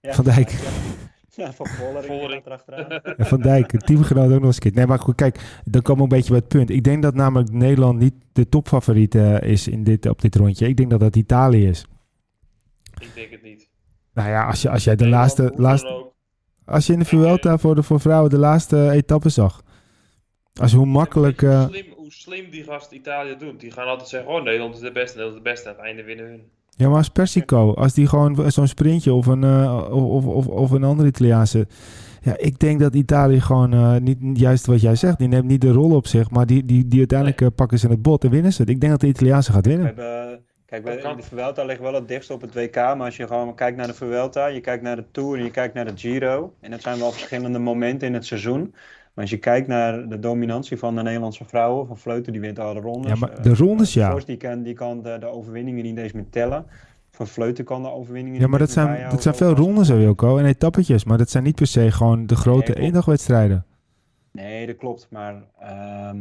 C: ja,
B: Van Dijk.
C: Ja, ja van Vollering, er achteraan.
B: Van Dijk, een teamgenoot ook nog eens een keer. Nee, maar goed, kijk, dan komen we een beetje bij het punt. Ik denk dat namelijk Nederland niet de topfavoriet eh, is in dit, op dit rondje. Ik denk dat dat Italië is.
D: Ik denk het niet.
B: Nou ja, als, je, als jij de
D: Nederland,
B: laatste, laatste... Als je in de Vuelta voor, de, voor vrouwen de laatste etappe zag. Als hoe makkelijk... Eh,
D: Hoe slim, hoe slim die gast Italië doet. Die gaan altijd zeggen, oh Nederland is de beste, Nederland is de beste. Aan het einde winnen hun.
B: Ja, maar als Persico, als die gewoon zo'n sprintje of een, eh, of, of, of een andere Italiaanse... Ja, ik denk dat Italië gewoon eh, niet juist wat jij zegt. Die neemt niet de rol op zich, maar die, die, die uiteindelijk eh, pakken ze het bot en winnen ze het. Ik denk dat de Italiaanse gaat
C: We
B: winnen.
C: hebben, kijk, bij, de Vuelta ligt wel het dichtst op het WK. Maar als je gewoon kijkt naar de Vuelta, je kijkt naar de Tour en je kijkt naar de Giro. En dat zijn wel verschillende momenten in het seizoen. Maar als je kijkt naar de dominantie van de Nederlandse vrouwen, van Vleuten die wint alle rondes.
B: Ja, maar
C: Eh,
B: de rondes, ja.
C: Vos, die kan, die kan de, de overwinningen niet eens meer tellen. Van Vleuten kan de overwinningen
B: Ja, maar dat zijn, dat zijn veel rondes, Wilco, en etappetjes. Maar dat zijn niet per se gewoon de grote
C: klopt.
B: eendagwedstrijden.
C: Nee, dat klopt. Maar ehm,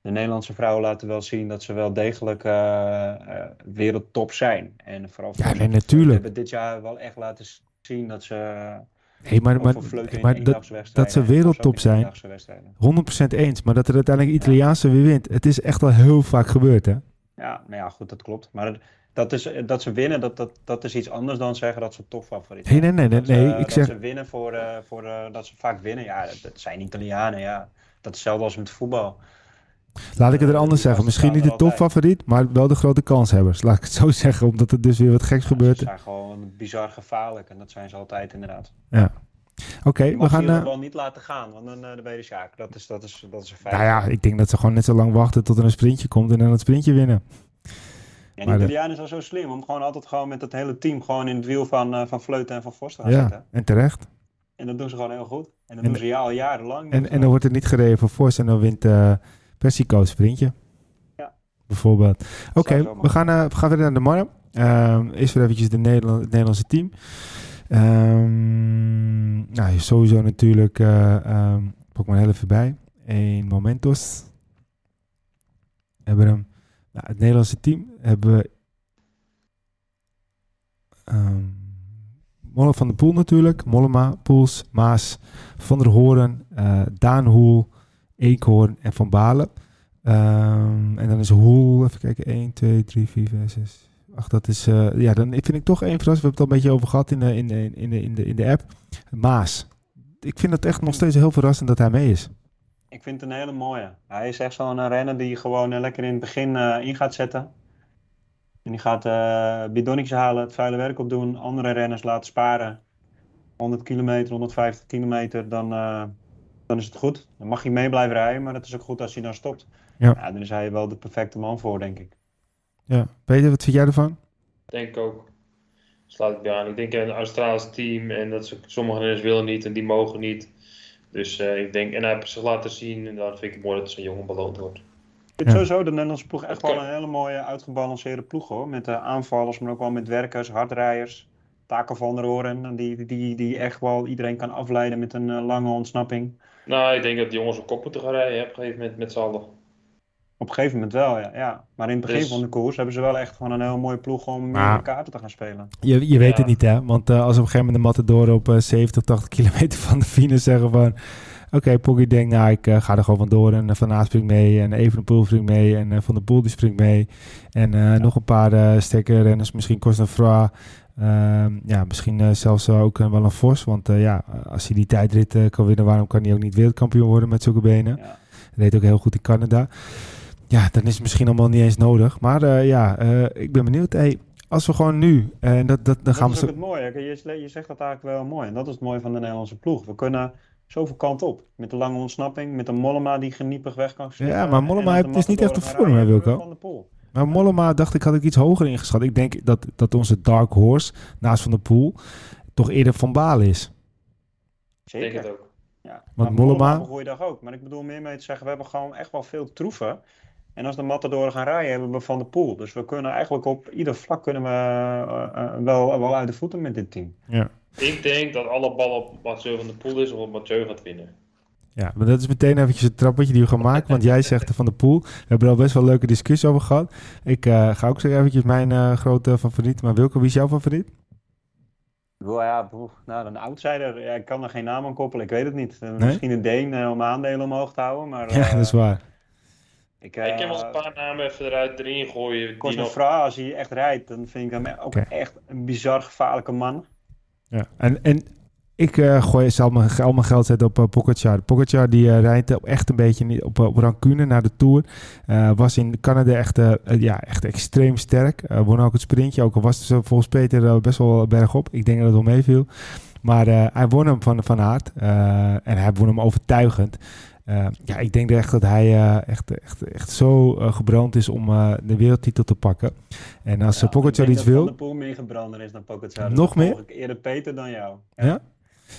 C: de Nederlandse vrouwen laten wel zien dat ze wel degelijk eh, eh, wereldtop zijn. En vooral
B: Ja, nee,
C: en
B: natuurlijk.
C: hebben dit jaar wel echt laten zien dat ze.
B: Nee, maar, maar, dat, dat ze wereldtop zijn.
C: eendagswedstrijden.
B: 100% eens. Maar dat er uiteindelijk Italiaanse weer wint. Het is echt al heel vaak gebeurd, hè?
C: Ja, nou ja, goed, dat klopt. Maar dat, is, dat ze winnen, dat, dat, dat is iets anders dan zeggen dat ze topfavoriet
B: Nee,
C: zijn.
B: nee, nee, nee,
C: Dat ze-
B: nee, ik
C: dat
B: zeg-
C: ze winnen voor, eh, voor eh, dat ze vaak winnen. Ja, dat, dat zijn Italianen, ja. Dat is hetzelfde als met voetbal.
B: Laat ik het er anders
C: die
B: zeggen. Misschien niet de topfavoriet, maar wel de grote kanshebbers. Laat ik het zo zeggen, omdat er dus weer wat geks
C: Ja,
B: gebeurt.
C: Ze zijn gewoon bizar gevaarlijk en dat zijn ze altijd inderdaad.
B: Oké,
C: Je
B: we gaan...
C: ze
B: eh,
C: wel niet laten gaan, want dan, dan ben je de Sjaak. Dat is, dat, is, dat is een feit.
B: nou ja, ik denk dat ze gewoon net zo lang wachten tot er een sprintje komt en dan het sprintje winnen.
C: en de- Italianen is al zo slim om gewoon altijd gewoon met het hele team gewoon in het wiel van, eh van Vleuten en van Vos te gaan
B: Ja,
C: zitten.
B: en terecht.
C: En dat doen ze gewoon heel goed. En dat
B: En-
C: doen ze ja, al jarenlang.
B: En, en dan wordt het niet gereden voor Fors en dan wint Persico het sprintje.
C: Ja.
B: Bijvoorbeeld. Oké, we, gaan, eh, we gaan weer naar de mannen. Ehm eerst weer eventjes de Nederland, het Nederlandse team. Ehm nou, sowieso natuurlijk... ehm, pak maar heel even bij. Eén momentos. Hebben we hem. Nou, het Nederlandse team hebben we... Molle van der Poel natuurlijk. Mollema, Poels, Maas, Van der Hoorn, eh, Daan Hoel, Eekhoorn en Van Balen. Ehm, en dan is Hoel, even kijken, 1, 2, 3, 4, 5, 6, 8. Dat is, eh, ja, dan vind ik toch één verrassing. We hebben het al een beetje over gehad in de, in in in de, in de app. Maas. Ik vind het echt nog steeds heel verrassend dat hij mee is.
C: Ik vind het een hele mooie. Hij is echt zo'n eh, renner die gewoon eh, lekker in het begin in gaat zetten. En die gaat bidonnetjes halen, het vuile werk opdoen, andere renners laten sparen. 100 kilometer, 150 kilometer, dan, dan is het goed. Dan mag hij mee blijven rijden, maar het is ook goed als hij dan stopt.
B: Ja.
C: dan is hij wel de perfecte man voor, denk ik.
B: Ja. Peter, wat vind jij ervan?
D: Denk ik ook. Sluit ik bij aan. Ik denk een Australisch team en dat ze, sommige renners willen niet en die mogen niet. Dus eh, ik denk, en hij heeft zich laten zien en dan vind ik het mooi dat zo'n jongen beloond wordt.
C: Ik vind
B: Ja.
C: sowieso de Nederlandse ploeg echt wel een hele mooie uitgebalanceerde ploeg hoor. Met de aanvallers, maar ook wel met werkers, hardrijders. Taken van der Oren, die, die, die echt wel iedereen kan afleiden met een eh, lange ontsnapping.
D: Nou, ik denk dat die jongens op kop moeten gaan rijden hè, op een gegeven moment met z'n allen.
C: Op een gegeven moment wel, ja. ja. Maar in het begin
D: Dus-
C: van de koers hebben ze wel echt gewoon een heel mooie ploeg om meer kaarten te gaan spelen.
B: Je, je weet
D: Ja.
B: het niet, hè? Want eh, als op een gegeven moment de Matador op eh, 70, 80 kilometer van de finish zeggen van... Oké, Poggi denkt, nou, ik eh, ga er gewoon vandoor. En eh, Van Aert springt mee. En Evenepoel springt mee. En eh, Van der Poel die springt mee. En eh, nog een paar eh sterke renners. Misschien Cosnefroid. Ehm ja, misschien eh, zelfs ook eh, wel een Vos. Want eh, ja, als hij die tijdrit kan winnen... waarom kan hij ook niet wereldkampioen worden met zulke benen?
C: Ja.
B: Deed ook heel goed in Canada. Ja, dan is het misschien allemaal niet eens nodig. Maar ja, ik ben benieuwd. Hey, als we gewoon nu... En dat, dat, dan
C: Dat
B: gaan
C: is ook het mooie. Je, je zegt dat eigenlijk wel mooi. En dat is het mooie van de Nederlandse ploeg. We kunnen zoveel kanten op. Met de lange ontsnapping, met een Mollema die geniepig weg kan.
B: Ja, maar Mollema heeft dus niet echt de vorm, hè, Wilco?
C: De.
B: Maar Mollema dacht ik, had ik iets hoger ingeschat. Ik denk dat, dat onze Dark Horse naast Van der Poel toch eerder Van Balen is.
D: Ik denk
C: Zeker.
D: het ook.
C: Ja.
B: Want
C: Maar
B: Mollema-
C: op een goede dag ook. Maar ik bedoel meer mee te zeggen, we hebben gewoon echt wel veel troeven. En als de Matadoren gaan rijden, hebben we Van de Poel. Dus we kunnen eigenlijk op ieder vlak kunnen we eh, eh, wel, wel uit de voeten met dit team.
B: Ja.
D: Ik denk dat alle ballen op Mathieu van der Poel is of Mathieu gaat winnen.
B: Ja, maar dat is meteen eventjes het trappetje die we gaan maken. Want jij zegt Van der Poel. We hebben er al best wel een leuke discussie over gehad. Ik eh, ga ook zeggen eventjes mijn eh, grote favoriet. Maar Wilco, wie is jouw favoriet?
C: Wel ja, broer, nou, een outsider. Ja, ik kan er geen naam aan koppelen, ik weet het niet. Eh,
B: Nee?
C: Misschien een Deen om aandelen omhoog te houden. Maar
B: Ja, dat is waar.
C: ik,
D: ik heb wel een paar namen even eruit erin gooien.
C: Kost
D: nog...
C: Fra, als hij echt rijdt, dan vind ik hem ook echt een bizar gevaarlijke man.
B: Ja. En, en ik eh, gooi zal mijn, al mijn geld zetten op uh, Pogacar. Pogacar die eh, rijdt echt een beetje niet op, op rancune naar de Tour. Eh, was in Canada echt, eh, eh, ja, echt extreem sterk. Eh, won ook het sprintje. Ook al was het zo volgens Peter eh, best wel bergop. Ik denk dat het wel meeviel. Maar eh, hij won hem van, van Aert. eh, en hij won hem overtuigend. Eh, ja, ik denk echt dat hij eh, echt, echt, echt zo eh, gebrand is om eh, de wereldtitel te pakken. En als
C: Ja,
B: Pogacar iets wil...
C: Poel meer gebrander is dan Pogacar.
B: Nog meer?
C: eerder Peter dan jou.
B: Ja?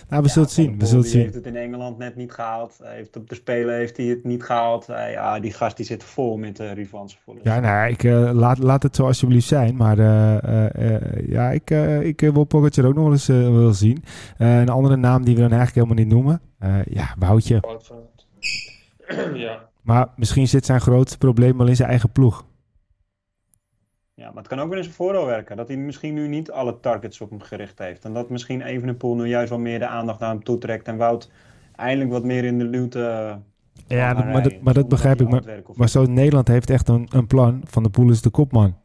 B: Nou, we
C: Ja,
B: zullen het zien. We zullen het zien.
C: heeft het in Engeland net niet gehaald. Hij heeft op de Spelen heeft hij het niet gehaald. Eh, ja, die gast die zit vol met uh, revanchevoelens.
B: Ja, nou, ik, eh, laat, laat het zo alsjeblieft zijn. Maar eh, eh, eh, ja, ik, eh, ik eh, wil Pogacar ook nog wel eens eh, wel zien. Eh, een andere naam die we dan eigenlijk helemaal niet noemen. Eh, ja, Woutje.
D: Ja,
B: Maar misschien zit zijn grootste probleem wel in zijn eigen ploeg.
C: Ja, maar het kan ook weer in zijn voordeel werken. Dat hij misschien nu niet alle targets op hem gericht heeft. En dat misschien Evenepoel nu juist wel meer de aandacht naar hem toetrekt. En Wout eindelijk wat meer in de luwte eh,
B: Ja, dat, maar, dat, maar dat begrijp ik. Maar, maar zo Nederland heeft echt een, een plan. Van de Poel is de kopman.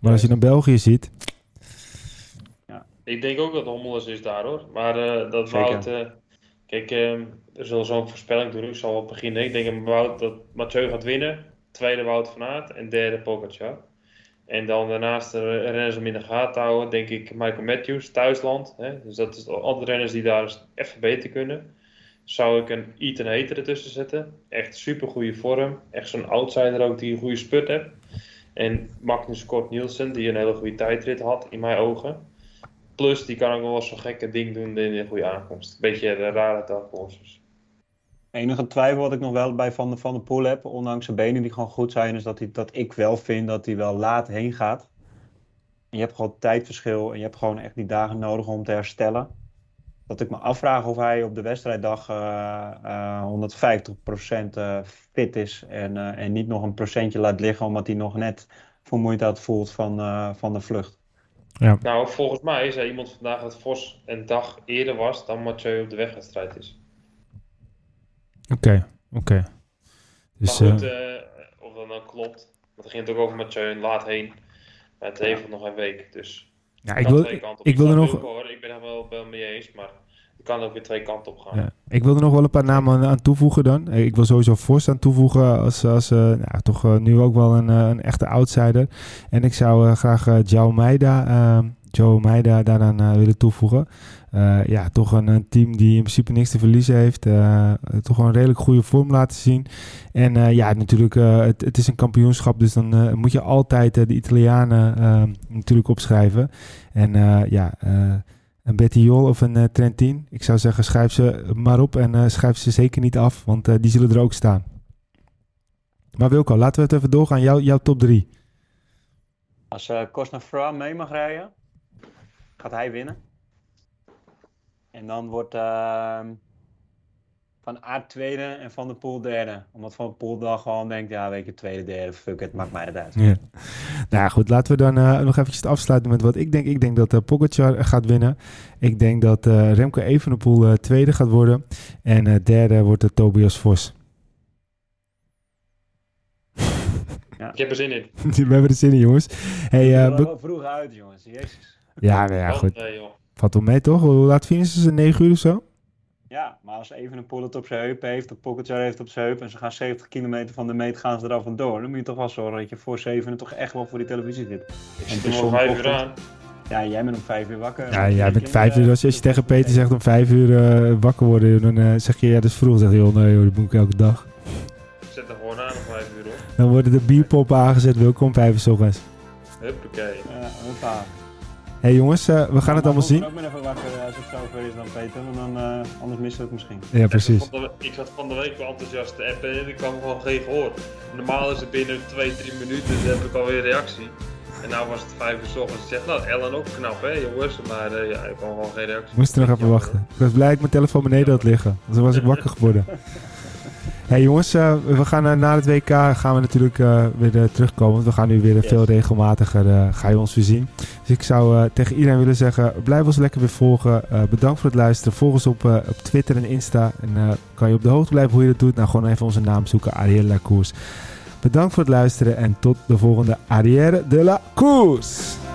B: Maar als je naar België ziet...
D: ik denk ook dat Hommelus is daar hoor. Maar eh, dat
C: Zeker.
D: Wout. eh, kijk, eh, er zal zo'n voorspelling doen. Ik zal wel beginnen. Ik denk dat Wout dat Mathieu gaat winnen. Tweede Wout van Aert. En derde Pogacar. En dan daarnaast de renners om in de gaten houden. Denk ik Michael Matthews, thuisland. Hè? Dus dat is andere renners die daar even beter kunnen. Zou ik een Ethan Hater ertussen zetten. Echt super goede vorm. Echt zo'n outsider ook die een goede spurt heeft. En Magnus Kort Nielsen, die een hele goede tijdrit had in mijn ogen. Plus, die kan ook wel zo'n gekke ding doen in een goede aankomst. Beetje de rare dark horses.
C: Enige twijfel wat ik nog wel bij Van de, van de Poel heb, ondanks zijn benen die gewoon goed zijn, is dat, hij, dat ik wel vind dat hij wel laat heen gaat. En je hebt gewoon tijdverschil en je hebt gewoon echt die dagen nodig om te herstellen. Dat ik me afvraag of hij op de wedstrijddag eh, eh, 150% eh, fit is en, eh, en niet nog een procentje laat liggen omdat hij nog net vermoeidheid voelt van, eh, van de vlucht.
D: Nou, volgens mij zei iemand vandaag dat Vos een dag eerder was dan Mathieu op de wegwedstrijd is.
B: Oké, oké. Dus,
D: maar goed,
B: eh,
D: eh, of dat nou klopt. Want het ging het ook over Mathieu en laat heen. Het heeft nog een week, dus...
B: ja, ik, wil, ik wil er nog...
D: Hoor. Ik ben er wel, wel mee eens, maar het kan ook weer twee kanten op gaan.
B: Ja. Ik wil er nog wel een paar namen aan, toevoegen dan. Eh, Ik wil sowieso Vos aan toevoegen als, als nou, toch nu ook wel een, een echte outsider. En ik zou graag eh Joe Meida, eh, Joe Meida daaraan eh, willen toevoegen. Eh, ja, toch een, team die in principe niks te verliezen heeft. Eh, toch een redelijk goede vorm laten zien. En ja, natuurlijk, het, het is een kampioenschap, dus dan moet je altijd de Italianen eh, natuurlijk opschrijven. En ja, een Betty Jol of een Trentin. Ik zou zeggen, schrijf ze maar op en schrijf ze zeker niet af, want die zullen er ook staan. Maar Wilco, laten we het even doorgaan. Jouw, jouw top 3.
C: Als uh, mee mag rijden, gaat hij winnen. En dan wordt, uh, Van Aert tweede en Van der Poel derde. Omdat Van der Poel dan gewoon denkt, ja weet je, tweede, derde, fuck it, maakt mij het uit.
B: Ja. Nou goed, laten we dan eh, nog eventjes afsluiten met wat ik denk. Ik denk dat uh, Pogacar gaat winnen. Ik denk dat uh, Remco Evenepoel uh, tweede gaat worden. En derde wordt het Tobias Vos.
D: Ja. Ik heb er zin in.
B: we hebben er zin in, jongens. Hey,
C: uh, be- vroeg uit, jongens. Jezus.
B: Ja, nou ja, goed.
D: Nee,
B: Valt wel mee, toch? Hoe laat finishen ze? 9 uur of zo?
C: Ja, maar als even een pool het op zijn heup heeft, of Pogacar heeft op zijn heup en ze gaan 70 kilometer van de meet gaan ze er af en door, dan moet je toch wel zorgen dat je voor 7 toch echt wel voor die televisie zit.
D: Ik zit er om 5 uur aan.
C: Ja, jij bent om 5 uur wakker.
B: Ja, jij bent 5 uur. Als je, als je tegen Peter zegt om 5 uur uh, wakker worden, dan uh, zeg je ja, dat is vroeg. Dan zeg je, joh, nee, joh, dat moet ik elke dag.
D: Ik zet er gewoon aan om 5 uur op.
B: Dan worden de bierpoppen aangezet, welkom 5 uur s ochtends.
D: Huppakee.
C: Ja, hoppa.
B: Hé hey jongens, uh, we gaan het allemaal zien.
C: Ik ook maar even wakker als het zover is dan Peter, want dan, uh, anders missen we het misschien.
B: Ja, precies.
D: Ik zat, ik zat van de week wel enthousiast te appen en ik kwam gewoon geen gehoor. Normaal is het binnen 2, 3 minuten, dan heb ik alweer reactie. En nou was het 5 uur s ochtends. Ik zeg, nou Ellen ook knap hè jongens, maar uh, ja, ik kwam gewoon geen reactie.
B: Moest er nog even wachten. Ik was blij dat ik mijn telefoon beneden had liggen, want dan was ik wakker geworden. Hey jongens, uh, we gaan uh, na het WK gaan we natuurlijk uh, weer terugkomen. Want we gaan nu weer yes. veel regelmatiger ga je ons weer zien. Dus ik zou tegen iedereen willen zeggen, blijf ons lekker weer volgen. bedankt voor het luisteren. Volg ons op, op Twitter en Insta. En kan je op de hoogte blijven hoe je dat doet? Nou, gewoon even onze naam zoeken, Ariel Lacours. Bedankt voor het luisteren en tot de volgende Arrière de la Course.